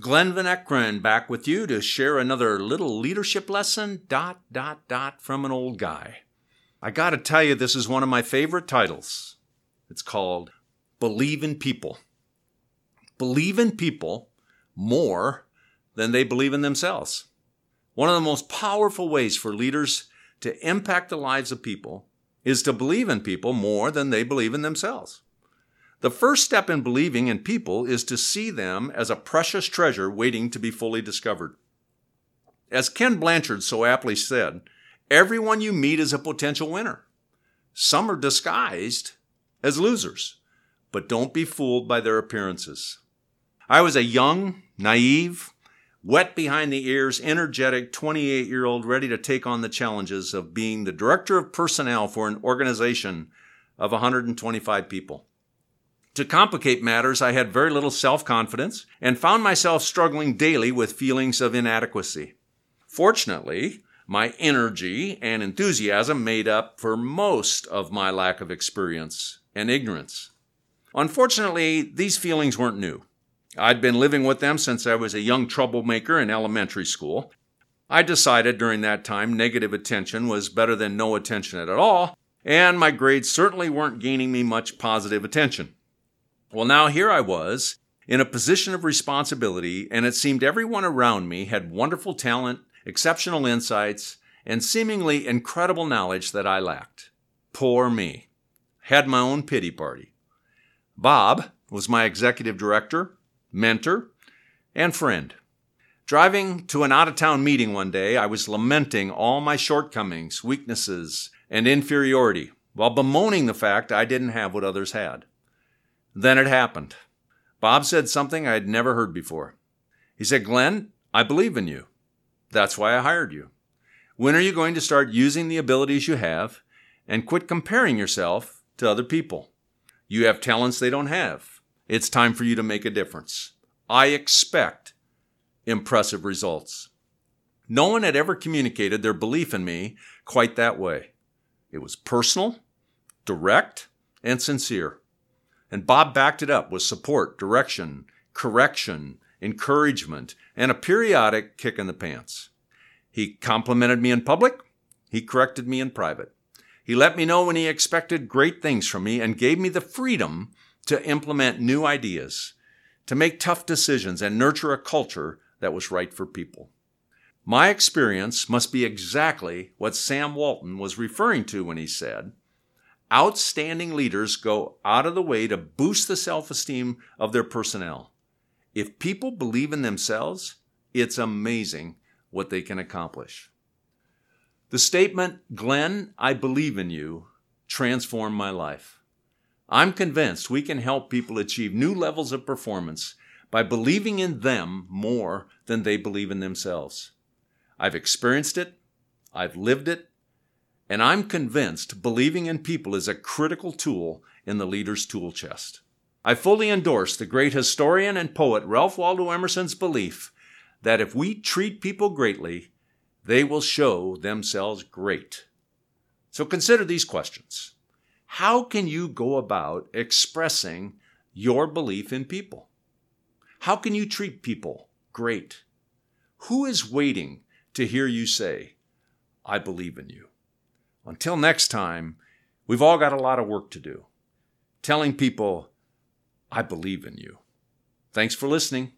Glenn Van Ekeren back with you to share another little leadership lesson, dot, dot, dot, from an old guy. I gotta tell you, this is one of my favorite titles. It's called Believe in People. Believe in people more than they believe in themselves. One of the most powerful ways for leaders to impact the lives of people is to believe in people more than they believe in themselves. The first step in believing in people is to see them as a precious treasure waiting to be fully discovered. As Ken Blanchard so aptly said, everyone you meet is a potential winner. Some are disguised as losers, but don't be fooled by their appearances. I was a young, naive, wet behind the ears, energetic 28 year old ready to take on the challenges of being the director of personnel for an organization of 125 people. To complicate matters, I had very little self confidence and found myself struggling daily with feelings of inadequacy. Fortunately, my energy and enthusiasm made up for most of my lack of experience and ignorance. Unfortunately, these feelings weren't new. I'd been living with them since I was a young troublemaker in elementary school. I decided during that time negative attention was better than no attention at all, and my grades certainly weren't gaining me much positive attention. Well, now here I was in a position of responsibility, and it seemed everyone around me had wonderful talent, exceptional insights, and seemingly incredible knowledge that I lacked. Poor me. Had my own pity party. Bob was my executive director, mentor, and friend. Driving to an out of town meeting one day, I was lamenting all my shortcomings, weaknesses, and inferiority while bemoaning the fact I didn't have what others had. Then it happened. Bob said something I had never heard before. He said, Glenn, I believe in you. That's why I hired you. When are you going to start using the abilities you have and quit comparing yourself to other people? You have talents they don't have. It's time for you to make a difference. I expect impressive results. No one had ever communicated their belief in me quite that way. It was personal, direct, and sincere. And Bob backed it up with support, direction, correction, encouragement, and a periodic kick in the pants. He complimented me in public. He corrected me in private. He let me know when he expected great things from me and gave me the freedom to implement new ideas, to make tough decisions, and nurture a culture that was right for people. My experience must be exactly what Sam Walton was referring to when he said, Outstanding leaders go out of the way to boost the self esteem of their personnel. If people believe in themselves, it's amazing what they can accomplish. The statement, Glenn, I believe in you, transformed my life. I'm convinced we can help people achieve new levels of performance by believing in them more than they believe in themselves. I've experienced it, I've lived it, and I'm convinced believing in people is a critical tool in the leader's tool chest. I fully endorse the great historian and poet Ralph Waldo Emerson's belief that if we treat people greatly, they will show themselves great. So consider these questions. How can you go about expressing your belief in people? How can you treat people great? Who is waiting to hear you say, I believe in you? Until next time, we've all got a lot of work to do. Telling people, I believe in you. Thanks for listening.